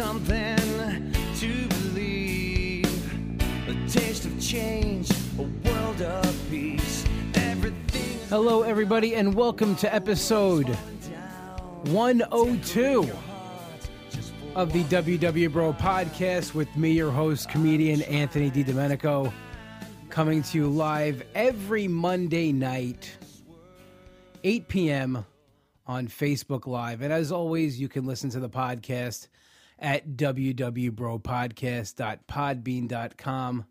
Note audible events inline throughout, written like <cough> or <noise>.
something to believe. A taste of change, a world of peace. Everything Hello, everybody, and welcome to episode 102 of the WW Bro podcast with me, your host, comedian Anthony DiDomenico, coming to you live every Monday night, 8 p.m. on Facebook Live. And as always, you can listen to the podcast at www.bropodcast.podbean.com.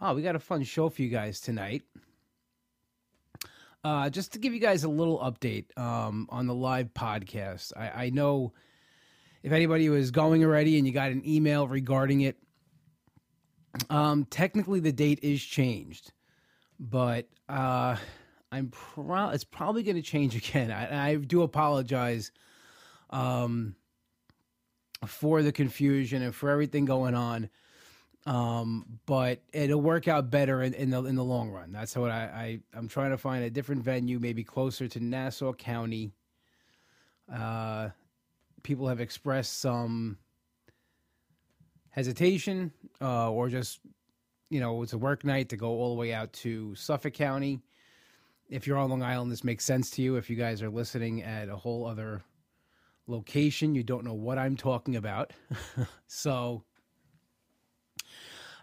Oh, we got a fun show for you guys tonight. Uh, just to give you guys a little update um, on the live podcast. I, I know if anybody was going already and you got an email regarding it, um, technically the date is changed, but uh, I'm pro- it's probably going to change <laughs> again. I, I do apologize um, for the confusion and for everything going on. Um, but it'll work out better in, in the in the long run. That's what I, I I'm trying to find a different venue, maybe closer to Nassau County. Uh, people have expressed some hesitation, uh, or just you know it's a work night to go all the way out to Suffolk County. If you're on Long Island, this makes sense to you. If you guys are listening at a whole other location, you don't know what I'm talking about. <laughs> so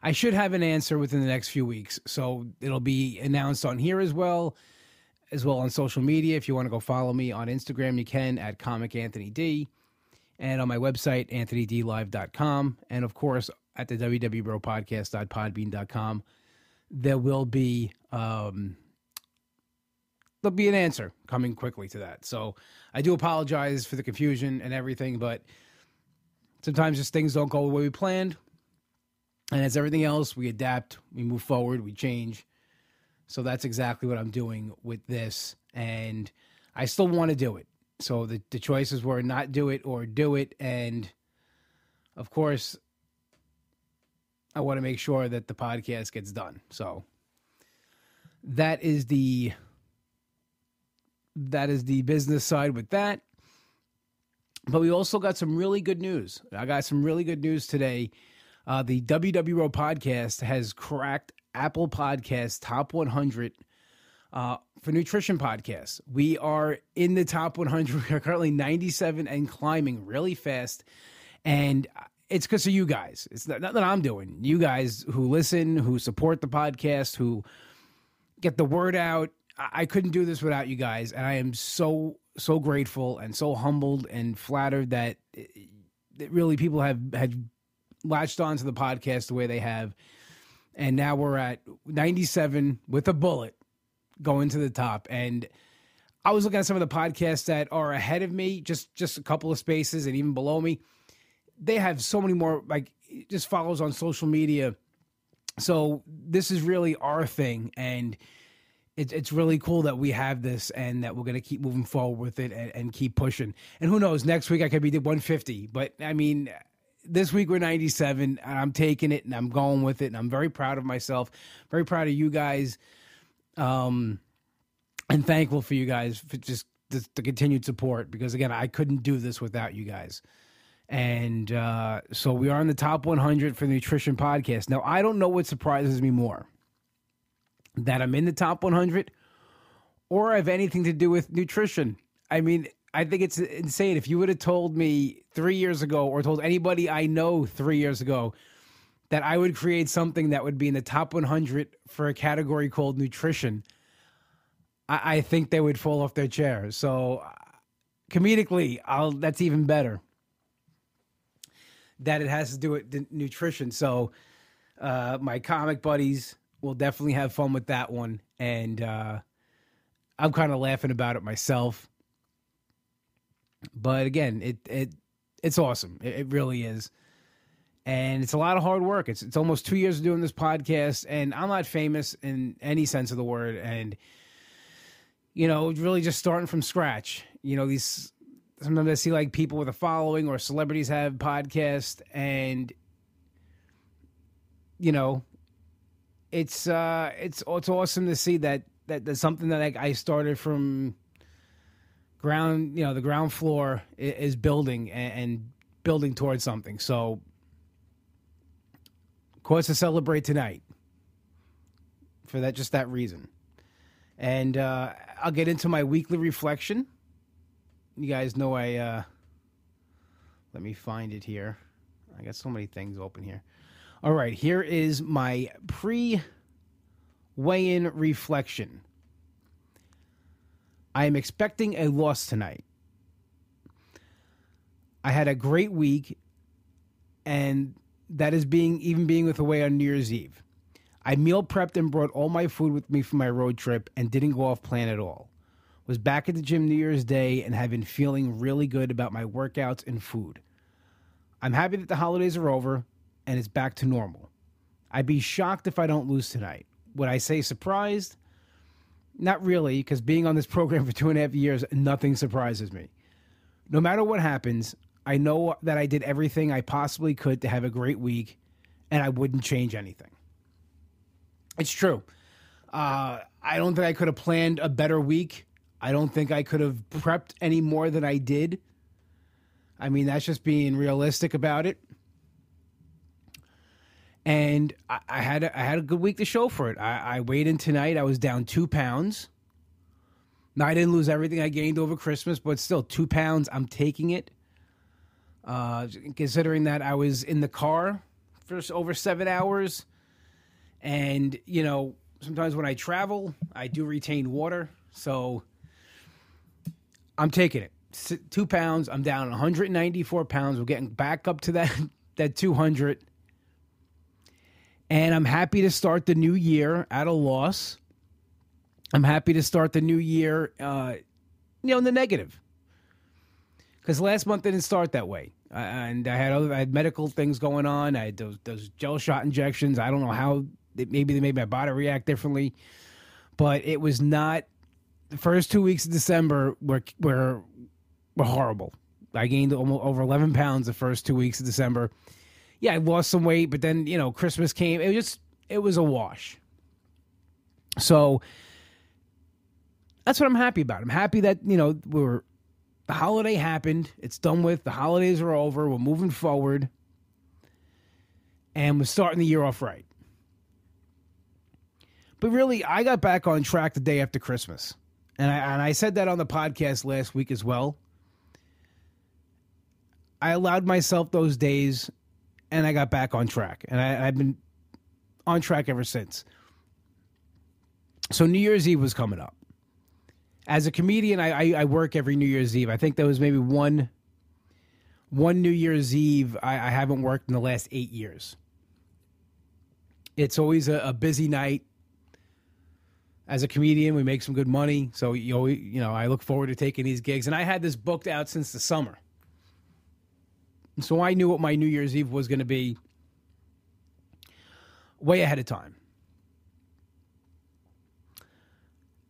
I should have an answer within the next few weeks. So it'll be announced on here as well, as well on social media. If you want to go follow me on Instagram, you can at Comic Anthony D, and on my website anthonydlive.com, and of course at the www.podcast.podbean.com. There will be um, there'll be an answer coming quickly to that. So I do apologize for the confusion and everything, but sometimes just things don't go the way we planned. And as everything else, we adapt, we move forward, we change. So that's exactly what I'm doing with this. And I still want to do it. So the, the choices were not do it or do it. And of course, I want to make sure that the podcast gets done. So that is the that is the business side with that. But we also got some really good news. I got some really good news today. Uh, the WW Bro podcast has cracked Apple Podcasts top 100 uh, for nutrition podcasts. We are in the top 100. <laughs> We are currently 97 and climbing really fast. And it's because of you guys. It's not, not that I'm doing. You guys who listen, who support the podcast, who get the word out. I, couldn't do this without you guys. And I am so, so grateful and so humbled and flattered that, eh, that really people have had latched onto the podcast the way they have. And now we're at 97 with a bullet going to the top. And I was looking at some of the podcasts that are ahead of me, just just a couple of spaces and even below me. They have so many more like just follows on social media. So this is really our thing and it's it's really cool that we have this and that we're going to keep moving forward with it and, and keep pushing. And who knows, next week I could be the 150. But I mean, this week we're 97 and I'm taking it and I'm going with it and I'm very proud of myself, very proud of you guys. Um and thankful for you guys for just the, the continued support because again, I couldn't do this without you guys. And uh so we are in the top 100 for the nutrition podcast. Now, I don't know what surprises me more. That I'm in the top 100 or have anything to do with nutrition. I mean, I think it's insane. If you would have told me three years ago, or told anybody I know three years ago, that I would create something that would be in the top 100 for a category called nutrition, I, I think they would fall off their chair. So, comedically, I'll that's even better. That it has to do with nutrition. So, uh, my comic buddies will definitely have fun with that one, and uh, I'm kind of laughing about it myself but again, it it it's awesome. It, it, really is, and it's a lot of hard work. It's it's almost two years of doing this podcast, and I'm not famous in any sense of the word, and you know, really just starting from scratch. You know, these sometimes I see like people with a following or celebrities have podcasts, and you know, it's uh, it's it's awesome to see that that that's something that I, I started from ground you know the ground floor is building and, building towards something. So, cause to celebrate tonight for that just that reason. And uh, I'll get into my weekly reflection. You guys know I uh, let me find it here. I got so many things open here. All right, here is my pre weigh in reflection. I am expecting a loss tonight. I had a great week, and that is being even being with away on New Year's Eve. I meal prepped and brought all my food with me for my road trip and didn't go off plan at all. Was back at the gym New Year's Day and have been feeling really good about my workouts and food. I'm happy that the holidays are over and it's back to normal. I'd be shocked if I don't lose tonight. Would I say surprised? Not really, because being on this <laughs> program for two and a half years, nothing surprises me. No matter what happens, I know that I did everything I possibly could to have a great week, and I wouldn't change anything. It's true. Uh, I don't think I could have planned a better week. I don't think I could have prepped any more than I did. I mean, that's just being realistic about it. And I, I had a, I had a good week to show for it. I, I weighed in tonight. I was down two pounds. Now I didn't lose everything I gained over Christmas, but still two pounds. I'm taking it. Uh, considering that I was in the car for over seven hours, and you know sometimes when I travel, I do retain water, so I'm taking it. Two pounds. I'm down 194 pounds. We're getting back up to that <laughs> that 200 and I'm happy to start the new year at a loss. I'm happy to start the new year, uh, you know, in the negative. Because last month didn't start that way, uh, and I had other, I had medical things going on. I had those, those gel shot injections. I don't know how maybe they made my body react differently, but it was not. The first two weeks of December were were were horrible. I gained almost over 11 pounds the first two weeks of December yeah, I lost some weight, but then you know Christmas came. It was just it was a wash. So that's what I'm happy about. I'm happy that you know we are the holiday happened. It's done with. The holidays are over. We're moving forward, and we're starting the year off right. But really, I got back on track the day after Christmas, and I and I said that on the podcast last week as well. I allowed myself those days and I got back on track, and I, I've been on track ever since. So New Year's Eve was coming up. As a comedian, I, I, I work every New Year's Eve. I think there was maybe one one New Year's Eve I, I haven't worked in the last eight years. It's always a, a, busy night. As a comedian, we make some good money, so you you know I look forward to taking these gigs. And I had this booked out since the summer. So I knew what my New Year's Eve was going to be way ahead of time.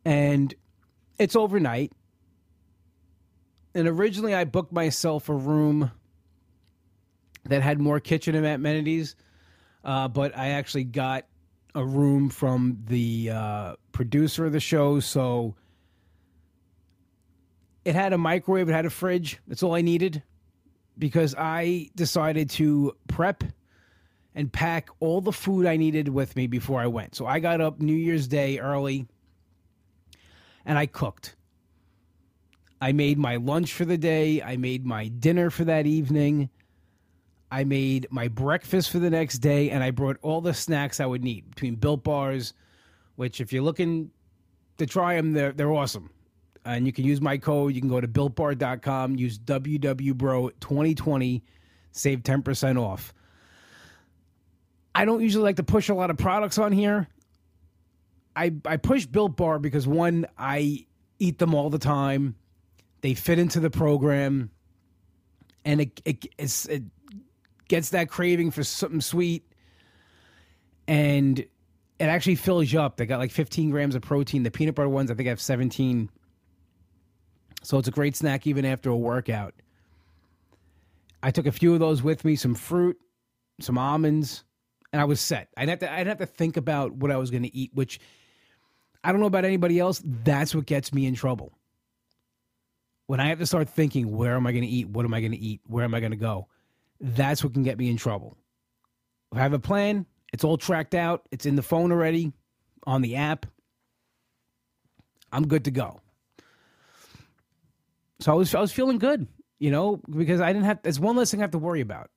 And it's overnight. And originally, I booked myself a room that had more kitchen amenities, uh, but I actually got a room from the uh, producer of the show. So it had a microwave, it had a fridge. That's all I needed because I decided to prep and pack all the food I needed with me before I went. So I got up New Year's Day early and I cooked. I made my lunch for the day, I made my dinner for that evening. I made my breakfast for the next day, and I brought all the snacks I would need between Built Bars, which, if you're looking to try them, they're, they're awesome and you can use my code. You can go to builtbar.com, use WWBro2020, save 10% off. I don't usually like to push a lot of products on here. I, I push Built Bar because one, I eat them all the time. They fit into the program, and it it, it gets that craving for something sweet, and it actually fills you up. They got like 15 grams of protein. The peanut butter ones, I think, I have 17. So it's a great snack even after a workout. I took a few of those with me, some fruit, some almonds, and I was set. I'd have to I'd have to think about what I was going to eat, which I don't know about anybody else, that's what gets me in trouble. When I have to start thinking, where am I going to eat? What am I going to eat? Where am I going to go? that's what can get me in trouble. If I have a plan, it's all tracked out, it's in the phone already, on the app. I'm good to go. So I was I was feeling good, you know, because I didn't have there's one less thing I have to worry about.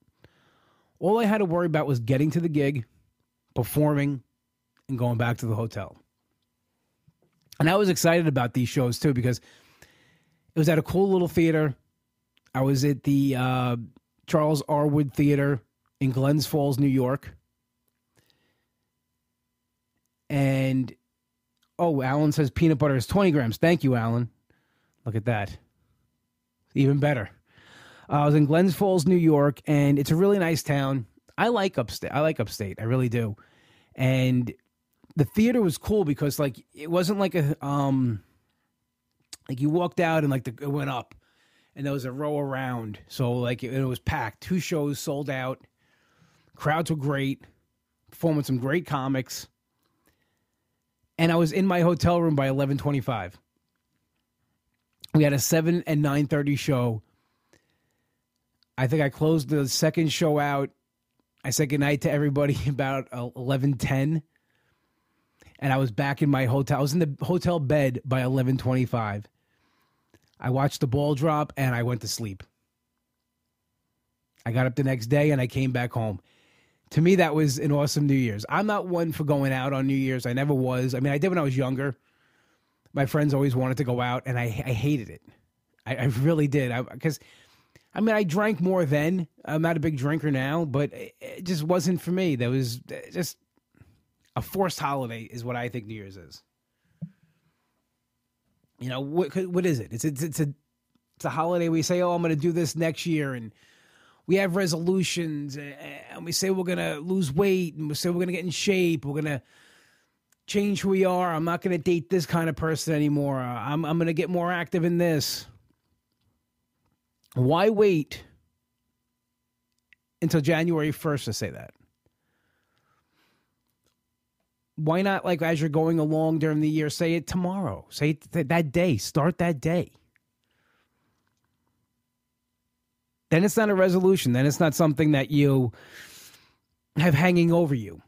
All I had to worry about was getting to the gig, performing, and going back to the hotel. And I was excited about these shows too because it was at a cool little theater. I was at the uh, Charles R. Wood Theater in Glens Falls, New York. And oh, Alan says peanut butter is 20 grams. Thank you, Alan. Look at that. Even better. Uh, I was in Glens Falls, New York, and it's a really nice town. I like upstate. I like upstate. I really do. And the theater was cool because like it wasn't like a um like you walked out and like the it went up and there was a row around. So like it, it was packed. Two shows sold out. Crowds were great. Performing some great comics. And I was in my hotel room by eleven twenty five. We had a seven and nine thirty show. I think I closed the second show out. I said goodnight to everybody <laughs> about eleven ten, and I was back in my hotel. I was in the hotel bed by eleven twenty five. I watched the ball drop and I went to sleep. I got up the next day and I came back home. To me, that was an awesome New Year's. I'm not one for going out on New Year's. I never was. I mean, I did when I was younger. My friends always wanted to go out, and I, I hated it. I, I really did. Because, I, I, mean, I drank more then. I'm not a big drinker now, but it, it just wasn't for me. That was just a forced holiday, is what I think New Year's is. You know what? What is it? It's it's it's a it's a holiday. We say, "Oh, I'm going to do this next year," and we have resolutions, and we say we're going to lose weight, and we say we're going to get in shape. We're going to change who we are. I'm not going to date this kind of person anymore. I'm I'm going to get more active in this. Why wait until January 1st to say that? why not like as you're going along during the year say it tomorrow say it th- that day start that day then it's not a resolution then it's not something that you have hanging over you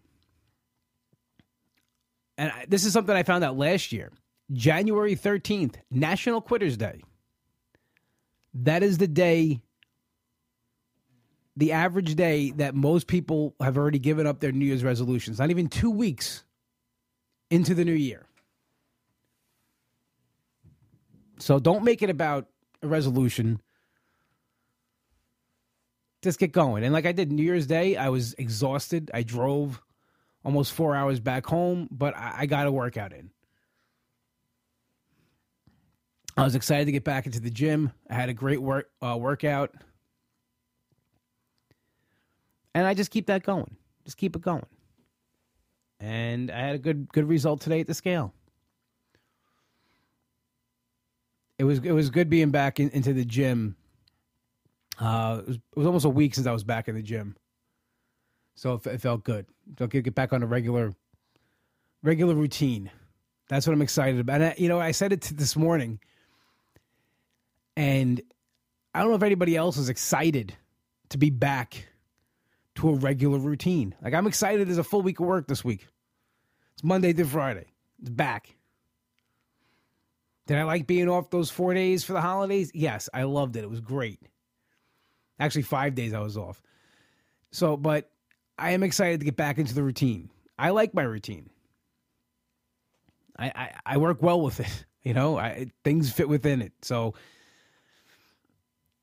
and I, this is something i found out last year january 13th national quitters day that is the day the average day that most people have already given up their new year's resolutions not even two weeks into the new year. So don't make it about a resolution. Just get going. And like I did New Year's Day, I was exhausted. I drove almost four hours back home, but I, I got a workout in. I was excited to get back into the gym. I had a great work uh, workout, and I just keep that going. Just keep it going and I had a good good result today at the scale. It was it was good being back in, into the gym. Uh, it was, it was, almost a week since I was back in the gym, so it, it felt good. So get back on a regular regular routine. That's what I'm excited about. And I, you know, I said it this morning, and I don't know if anybody else is excited to be back to a regular routine. Like I'm excited there's a full week of work this week. It's Monday through Friday. It's back. Did I like being off those four days for the holidays? Yes, I loved it. It was great. Actually, five days I was off. So, but I am excited to get back into the routine. I like my routine. I I, I work well with it. <laughs> You know, I, things fit within it. So,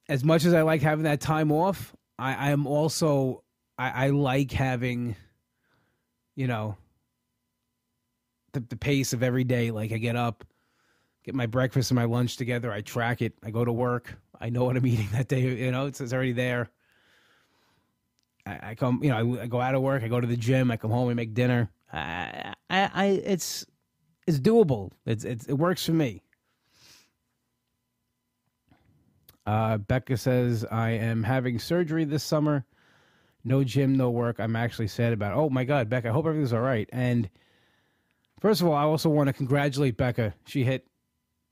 as much as I like having that time off, I, I am also I, I like having, you know, the, the pace of every day. Like I get up, get my breakfast and my lunch together. I track it. I go to work. I know what I'm <laughs> eating that day. You know, it's, it's already there. I, I come, you know, I, I, go out of work. I go to the gym. I come home. I make dinner. I, I, I it's, it's doable. It's, it's, it works for me. Uh, Becca says, I am having surgery this summer. No gym, no work. I'm actually sad about it. Oh my God, Becca, I hope everything's all right. And First of all, I also want to congratulate Becca. She hit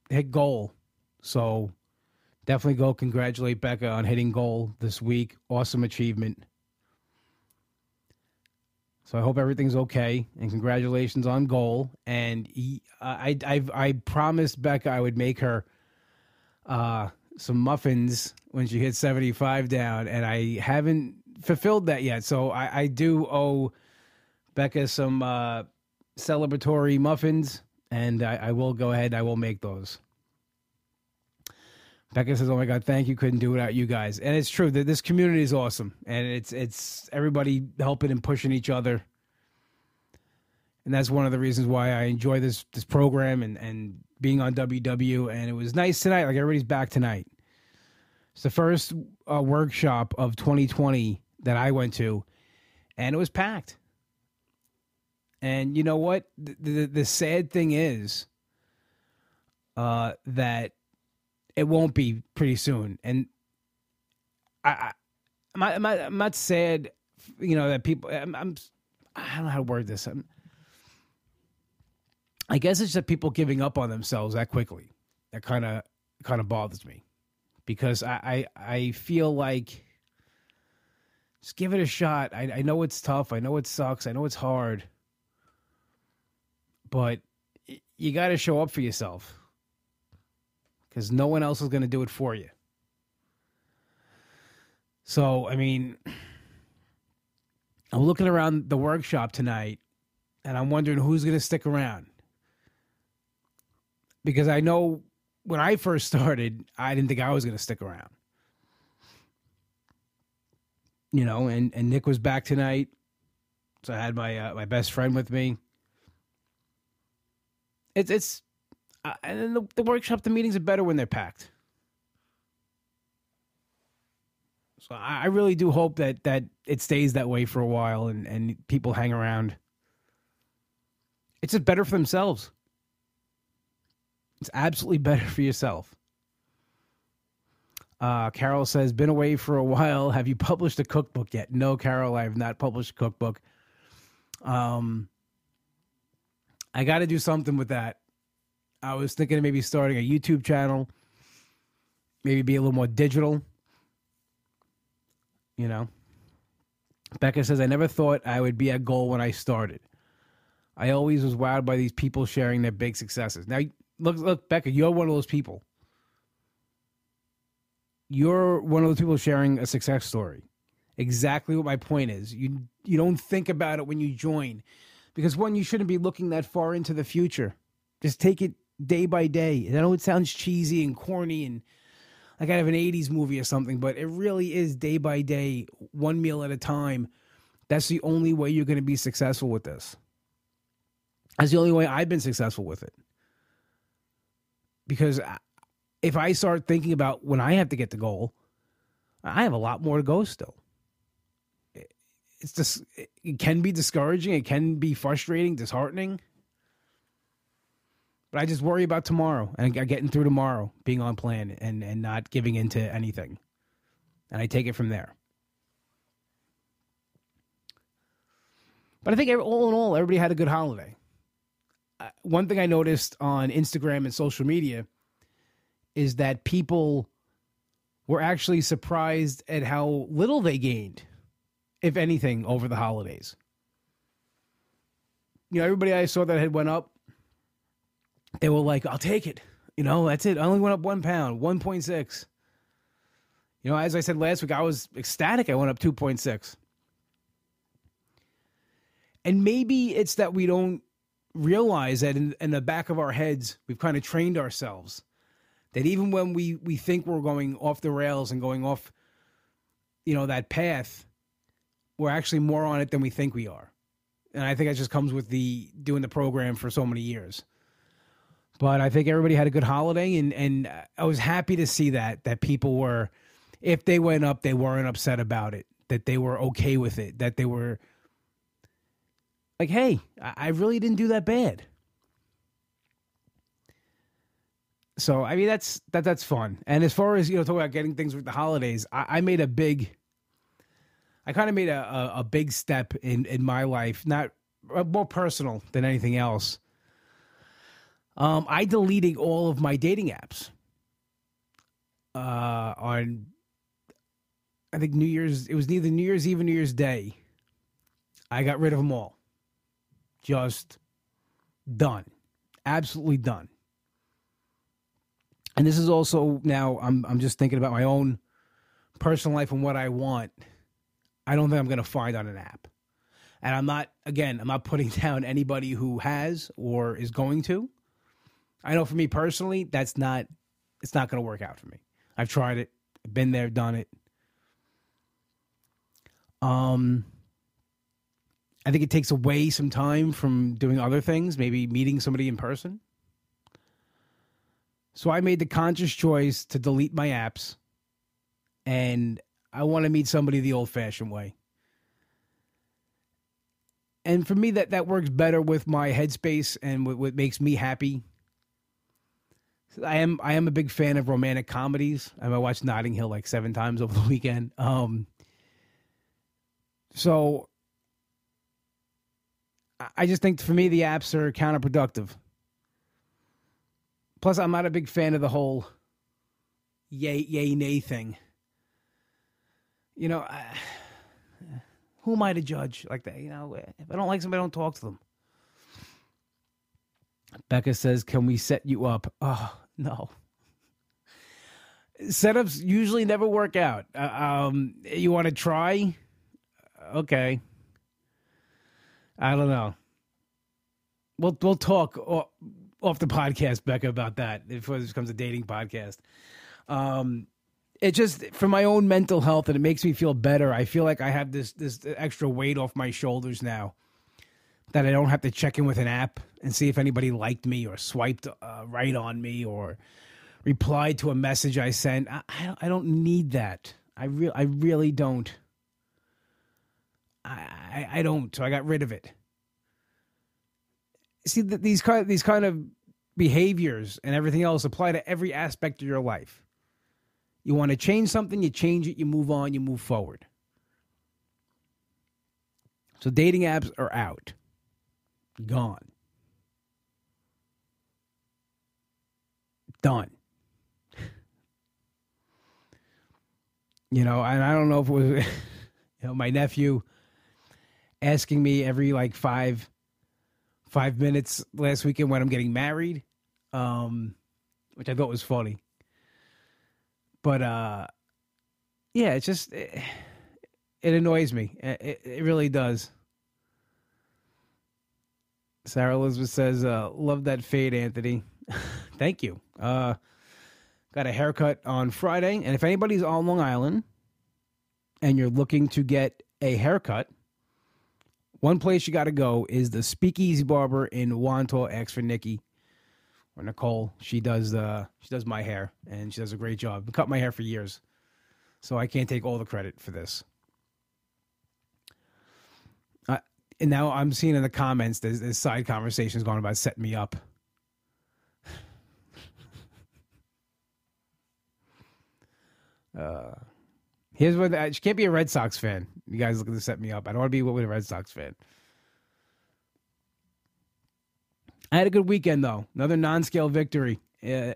hit goal. So definitely go congratulate Becca on hitting goal this week. Awesome achievement. So I hope everything's okay, and congratulations on goal. And he, I, I, I promised Becca I would make her uh, some muffins when she hit seventy five down, and I haven't fulfilled that yet. So I, I do owe Becca some uh, celebratory muffins, and I, I will go ahead. I will make those. Becca says, "Oh my God, thank you! Couldn't do without you guys." And it's true that this community is awesome, and it's it's everybody helping and pushing each other, and that's one of the reasons why I enjoy this this program and and being on WW. And it was nice tonight. Like everybody's back tonight. It's the first uh, workshop of 2020 that I went to, and it was packed. And you know what? The the, the sad thing is, uh, that it won't be pretty soon. And I, I I'm, not, I'm, not, I'm not sad, you know, that people. I'm, I'm I don't know how to word this. I'm, I guess it's just people giving up on themselves that quickly. That kind of kind of bothers me because I, I I feel like just give it a shot. I, I know it's tough. I know it sucks. I know it's hard, but you got to show up for yourself because no one else is going to do it for you. So, I mean, I'm looking around the workshop tonight and I'm wondering who's going to stick around. Because I know when I first started, I didn't think I was going to stick around. You know, and, and Nick was back tonight. So I had my uh, my best friend with me. It's it's uh, and then the, the workshop, the meetings are better when they're packed. So I, I really do hope that that it stays that way for a while and and people hang around. It's just better for themselves. It's absolutely <laughs> better for yourself. Uh, Carol says, been away for a while. Have you published a cookbook yet? No, Carol, I have not published a cookbook. Um, I got to do something with that. I was thinking of maybe starting a YouTube channel, maybe be a little more digital. You know, Becca says, I never thought I would be at goal when I started. I always was wowed by these people sharing their big successes. Now, look, look, Becca, you're one of those people. You're one of those people sharing a success story. Exactly what my point is. You you don't think about it when you join, because one, you shouldn't be looking that far into the future. Just take it day by day. I know it sounds cheesy and corny and like out of an 80s movie or something, but it really is day by day, one meal at a time. That's the only way you're going to be successful with this. That's the only way I've been successful with it. Because if I start thinking about when I have to get the goal, I have a lot more to go still. It's just, it can be discouraging. It can be frustrating, disheartening. But I just worry about tomorrow and getting through tomorrow, being on plan and, and not giving into anything. And I take it from there. But I think all in all, everybody had a good holiday. Uh, one thing I noticed on Instagram and social media is that people were actually surprised at how little they gained, if anything, over the holidays. You know, everybody I saw that had went up they were like, I'll take it. You know, that's it. I only went up one pound, 1.6. You know, as I said last week, I was ecstatic. I went up 2.6. And maybe it's that we don't realize that in, in the back of our heads, we've kind of trained ourselves that even when we, we think we're going off the rails and going off, you know, that path, we're actually more on it than we think we are. And I think that just comes with the doing the program for so many years. But I think everybody had a good holiday, and and I was happy to see that that people were, if they went up, they weren't upset about it. That they were okay with it. That they were like, hey, I really didn't do that bad. So I mean that's that that's fun. And as far as you know, talking about getting things with the holidays, I, I made a big. I kind of made a, a, a big step in in my life, not uh, more personal than anything else um, I deleted all of my dating apps. uh, on I think New Year's. It was neither New Year's Eve or New Year's Day. I got rid of them all. Just done, absolutely done. And this is also now. I'm I'm just thinking about my own personal life and what I want. I don't think I'm going to find on an app. And I'm not, again, I'm not putting <laughs> down anybody who has or is going to. I know for me personally, that's not, it's not going to work out for me. I've tried it, been there, done it. Um, I think it takes away some time from doing other things, maybe meeting somebody in person. So I made the conscious choice to delete my apps and I want to meet somebody the old fashioned way. And for me, that, that works better with my headspace and what, what makes me happy. I am I am a big fan of romantic comedies. I, I watched Notting Hill like seven times <laughs> over the weekend. Um, so I just think for me the apps are counterproductive. Plus, I'm not a big fan of the whole yay yay nay thing you know, I, who am I to judge like that? You know, if I don't like somebody, I don't talk to them. Becca says, "Can we set you up?" Oh <laughs> no. Setups usually never work out. Uh, um, you want to try? Okay. I don't know. We'll we'll talk off off the podcast, Becca, about that before this becomes a dating podcast. Um, it just for my own mental health and it makes me feel better. I feel like I have this this extra weight off my shoulders now that I don't have to check in with an app and see if anybody liked me or swiped uh, right on me or replied to a message I sent. I, I, don't need that. I real I really don't. I, I, I don't. So I got rid of it. See that these kind these kind of behaviors and everything else apply to every aspect of your life. You want to change something, you change it, you move on, you move forward. So dating apps are out. Gone. Done. <laughs> you know, and I don't know if it was <laughs> you know, my nephew asking me every like five five minutes last weekend when I'm getting married. Um, which I thought was funny. But uh, yeah, it's just it, it annoys me. It, it, really does. Sarah Elizabeth says, uh, "Love that fade, Anthony. <laughs> Thank you. Uh, got a haircut on Friday, and if anybody's on Long Island and you're looking to get a haircut." One place you got to go is the Speakeasy Barber in Wantagh. Ask for Nikki or Nicole. She does uh she does my hair and she does a great job. cut my hair for years. So I can't take all the credit for this. Uh, and now I'm seeing in the comments there's, there's side conversations going about setting me up. <laughs> uh here's what I, she can't be a Red Sox fan. You guys looking to set me up. I don't want to be with a Red Sox fan. I had a good weekend though. Another non-scale victory. Uh,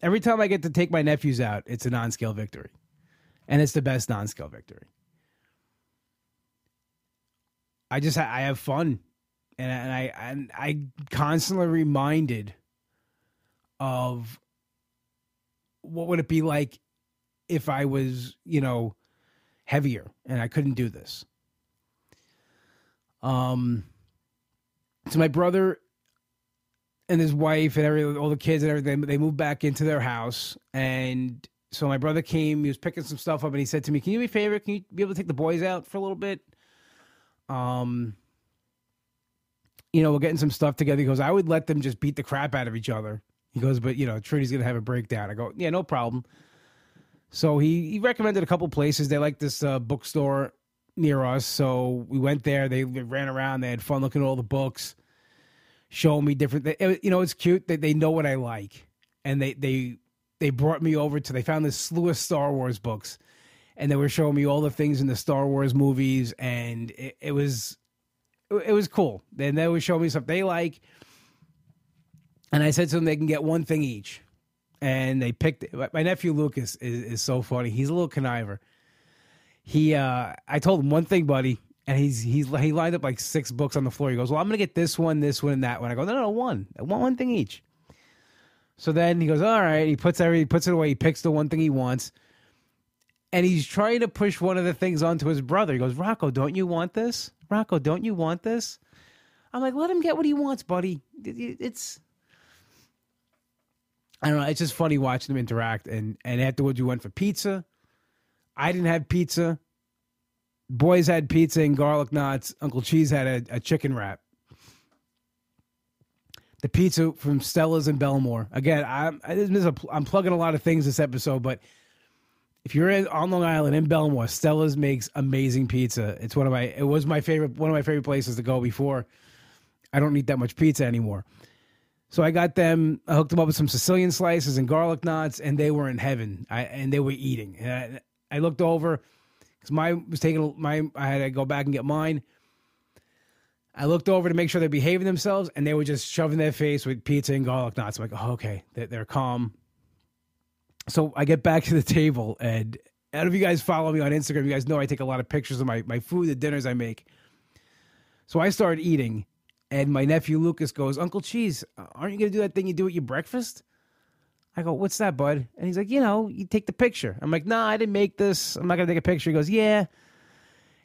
every time I get to take my nephews out, it's a non-scale victory, and it's the best non-scale victory. I just I have fun, and, and I and I constantly reminded of what would it be like if I was you know heavier and I couldn't do this. Um, so my brother and his wife and every all the kids and everything. They moved back into their house, and so my brother came. He was picking some stuff up, and he said to me, "Can you do me a favor? Can you be able to take the boys out for a little bit?" Um, you know, we're getting some stuff together. He goes, "I would let them just beat the crap out of each other." He goes, "But you know, Trudy's gonna have a breakdown." I go, "Yeah, no problem." So he he recommended a couple places. They like this uh, bookstore near us, so we went there. They, they ran around. They had fun looking at all the books showing me different. You know, it's cute that they know what I like, and they they they brought me over to. They found this slew of Star Wars books, and they were showing me all the things in the Star Wars movies, and it, it was it was cool. Then they would show me stuff they like, and I said to them they can get one thing each. and they picked It. my nephew Lucas is, is so funny. He's a little conniver. He, uh, I told him one thing, buddy, and he's he's he lined up like six books on the floor. He goes, "Well, I'm gonna get this one, this one, and that one." I go, "No, no, no one, one, one thing each." So then he goes, "All right." He puts every he puts it away. He picks the one thing he wants, and he's trying to push one of the things onto his brother. He goes, "Rocco, don't you want this? Rocco, don't you want this?" I'm like, "Let him get what he wants, buddy. It's." I don't know. It's just funny watching them interact. And and afterwards, we went for pizza. I didn't have pizza. Boys had pizza and garlic knots. Uncle Cheese had a, a chicken wrap. The pizza from Stella's in Bellmore. Again, I'm I'm plugging a lot of things this episode, but if you're in, on Long Island in Bellmore, Stella's makes amazing pizza. It's one of my it was my favorite one of my favorite places to go before. I don't eat that much pizza anymore. So I got them, I hooked them up with some Sicilian slices and garlic knots, and they were in heaven. I, and they were eating. And I, I looked over because mine was taking my. I had to go back and get mine. I looked over to make sure they're behaving themselves, and they were just shoving their face with pizza and garlic knots. I'm like, oh, okay, they're, they're calm. So I get back <laughs> to the table, and I don't know if you guys follow me on Instagram. You guys know I take a lot of pictures of my, my food, the dinners I make. So I started eating, and my nephew Lucas goes, Uncle Cheese, aren't you going to do that thing you do at your breakfast? I go, what's that, bud? And he's like, you know, you take the picture. I'm like, nah, I didn't make this. I'm not going to take a picture. He goes, yeah,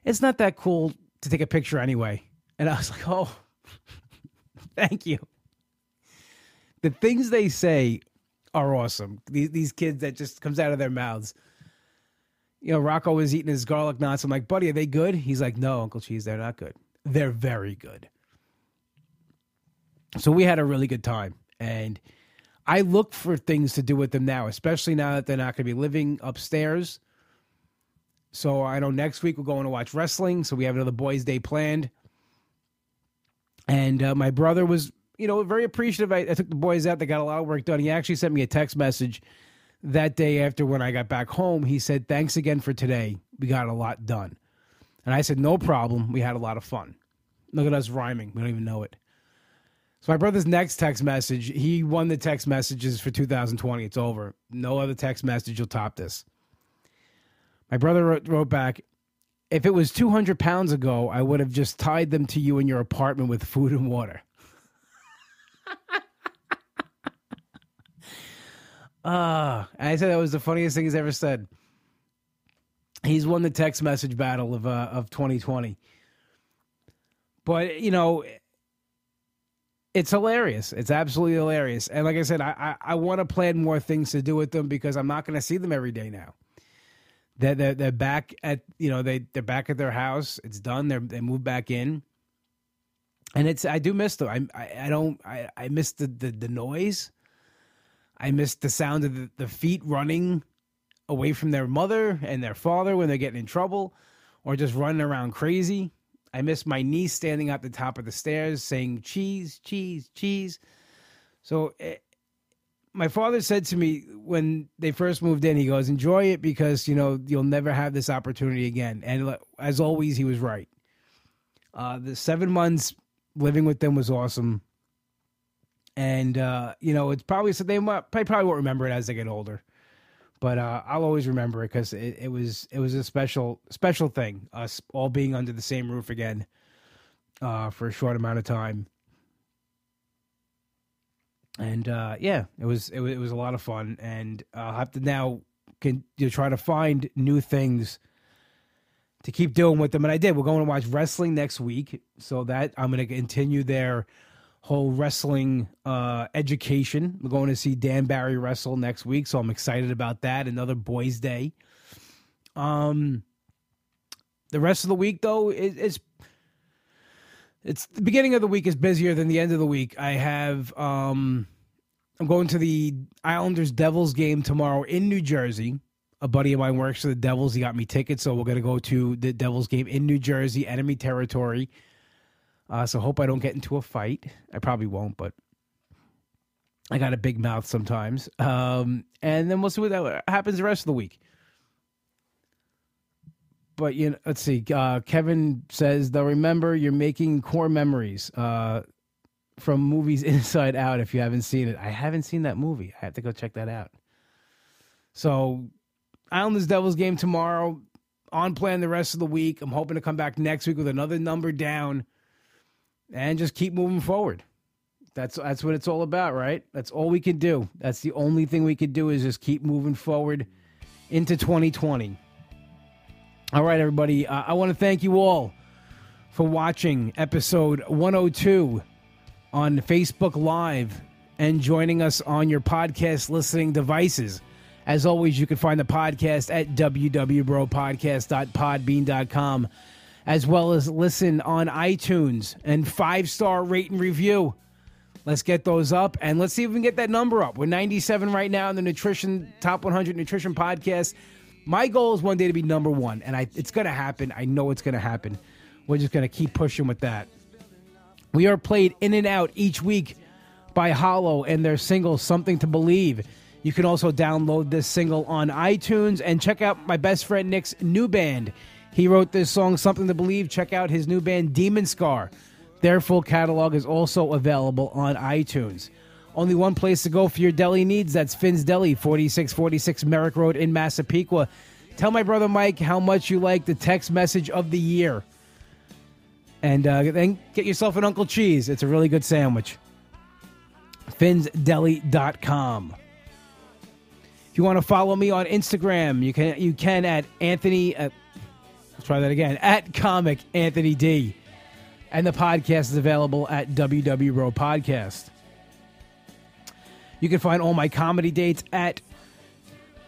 it's not that cool to take a picture anyway. And I was <laughs> like, oh, thank you. The things they say are awesome. These, these kids that just comes out of their mouths. You know, Rocco was eating his garlic knots. I'm like, buddy, are they good? He's like, no, Uncle Cheese, they're not good. They're very good. So we had a really good time. And – I look for things to do with them now, especially now that they're not going to be living upstairs. So I know next week we're going to watch wrestling. So we have another boys' day planned. And uh, my brother was, you know, very appreciative. I, I took the boys out. They got a lot of work done. He actually sent me a text message that day after when I got back home. He said, Thanks again for today. We got a lot done. And I said, No problem. We had a lot of fun. Look at us rhyming. We don't even know it. So my brother's next text message, he won the text messages for 2020. It's over. No other text message will top this. My brother wrote, wrote back, if it was 200 pounds ago, I would have just tied them to you in your apartment with food and water. Uh, I said that was the funniest thing he's ever said. He's won the text message battle of uh, of 2020. But you know, it's hilarious. It's absolutely hilarious. And like I said, I I, I want to plan more things to do with them because I'm not going to see them every day now. They're, they're, they're back at you know they they're back at their house. It's done. They're they moved back in, and it's I do miss them. I I, I don't I I miss the, the the noise. I miss the sound of the, the feet running away from their mother and their father when they're getting in trouble, or just running around crazy. I miss my niece standing at the top of the stairs saying cheese, cheese, cheese. So it, eh, my father said to me when they first moved in, he goes, "Enjoy it because you know you'll never have this opportunity again." And as always, he was right. Uh, the seven months living with them was awesome, and uh, you know it's probably so they might, probably won't remember it as they get older but uh, I'll always remember it because it, it, was it was a special special thing. Us all being under the same roof again uh, for a short amount of time, and uh, yeah, it was, it was it was a lot of fun. And I'll have to now can you know, try to find new things to keep doing with them. And I did. We're going to watch wrestling next week, so that I'm going to continue their whole wrestling uh, education. We're going to see Dan Barry wrestle next week, so I'm excited about that. Another Boys Day. Um, the rest of the week, though, it's it's the beginning of the week is busier than the end of the week. I have um, I'm going to the Islanders Devils game tomorrow in New Jersey. A buddy of mine works for the Devils. He got me tickets, so we're to go to the Devils game in New Jersey, enemy territory. Uh, so hope I don't get into a fight. I probably won't, but I got a big mouth sometimes. Um, and then we'll see what that happens the rest of the week. But you know, let's see. Uh, Kevin says they'll remember you're making core memories. Uh, from movies <laughs> Inside Out. If you haven't seen it, I haven't seen that movie. I have to go check that out. So, Islanders Devils game tomorrow. On plan the rest of the week. I'm hoping to come back next week with another number down, and just keep moving forward. That's that's what it's all about, right? That's all we can do. That's the only thing we can do is just keep moving forward into 2020. All right, everybody. Uh, I want to thank you all for watching episode 102 on Facebook Live and joining us on your podcast listening devices. As always, you can find the podcast at www.bropodcast.podbean.com, as well as listen on iTunes and five star rate and review. Let's get those up and let's see if we can get that number up. We're 97 right now in the nutrition top 100 nutrition podcast. My goal is one day to be number one, and I, it's going to happen. I know it's going to happen. We're just going to keep pushing with that. We are played in and out each week by Hollow and their single "Something to Believe." You can also download this single on iTunes and check out my best friend Nick's new band. He wrote this song, Something to Believe. Check out his new band, Demon Scar. Their full catalog is also available on iTunes. Only one place to go for your deli needs. That's Finn's Deli, 4646 Merrick Road in Massapequa. Tell my brother Mike how much you like the text message of the year. And uh, then get yourself an Uncle Cheese. It's a really good sandwich. FinnsDeli.com. If you want to follow me on Instagram, you can you can at Anthony. Uh, let's try that again at Comic Anthony D, and the podcast is available at WW Bro Podcast. You can find all my comedy dates at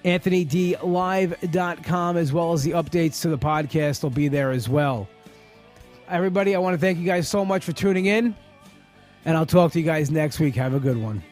AnthonyDLive.com as well as the updates to the podcast will be there as well. Everybody, I want to thank you guys so much for tuning in, and I'll talk to you guys next week. Have a good one.